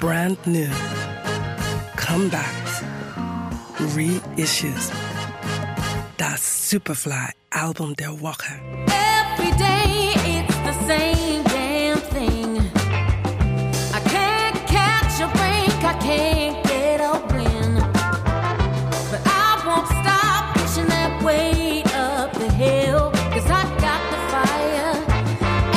brand new, comebacks, reissues. Das Superfly Album der Woche. Every day it's the same damn thing. I can't catch a break, I can't get a win. But I won't stop pushing that weight up the hill. Cause I got the fire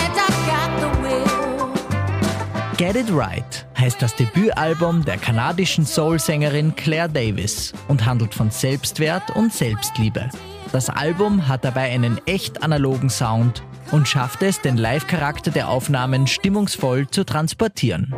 and I got the will. Get It Right heißt das Debütalbum der kanadischen Soul-Sängerin Claire Davis und handelt von Selbstwert und Selbstliebe. Das Album hat dabei einen echt analogen Sound und schafft es, den Live-Charakter der Aufnahmen stimmungsvoll zu transportieren.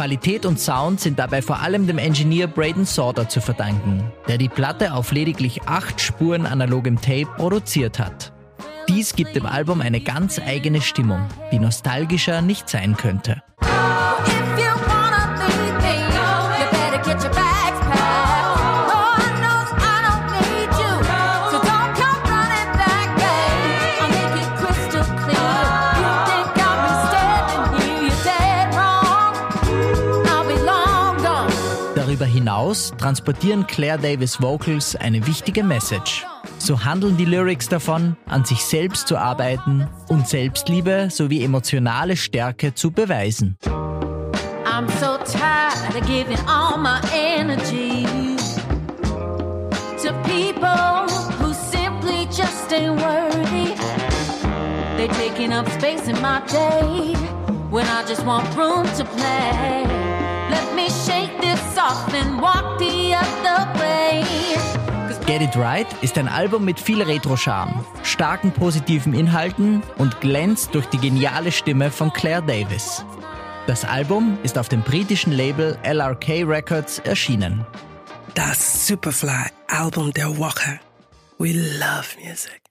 Qualität und Sound sind dabei vor allem dem Engineer Braden Sauter zu verdanken, der die Platte auf lediglich acht Spuren analogem Tape produziert hat. Dies gibt dem Album eine ganz eigene Stimmung, die nostalgischer nicht sein könnte. Darüber hinaus transportieren Claire Davis Vocals eine wichtige Message. So handeln die Lyrics davon, an sich selbst zu arbeiten und Selbstliebe sowie emotionale Stärke zu beweisen. I'm so tired of giving all my energy to people who simply just ain't worthy. They're taking up space in my day when I just want room to play. Get It Right ist ein Album mit viel Retro-Charme, starken positiven Inhalten und glänzt durch die geniale Stimme von Claire Davis. Das Album ist auf dem britischen Label LRK Records erschienen. Das Superfly Album der Woche. We love music.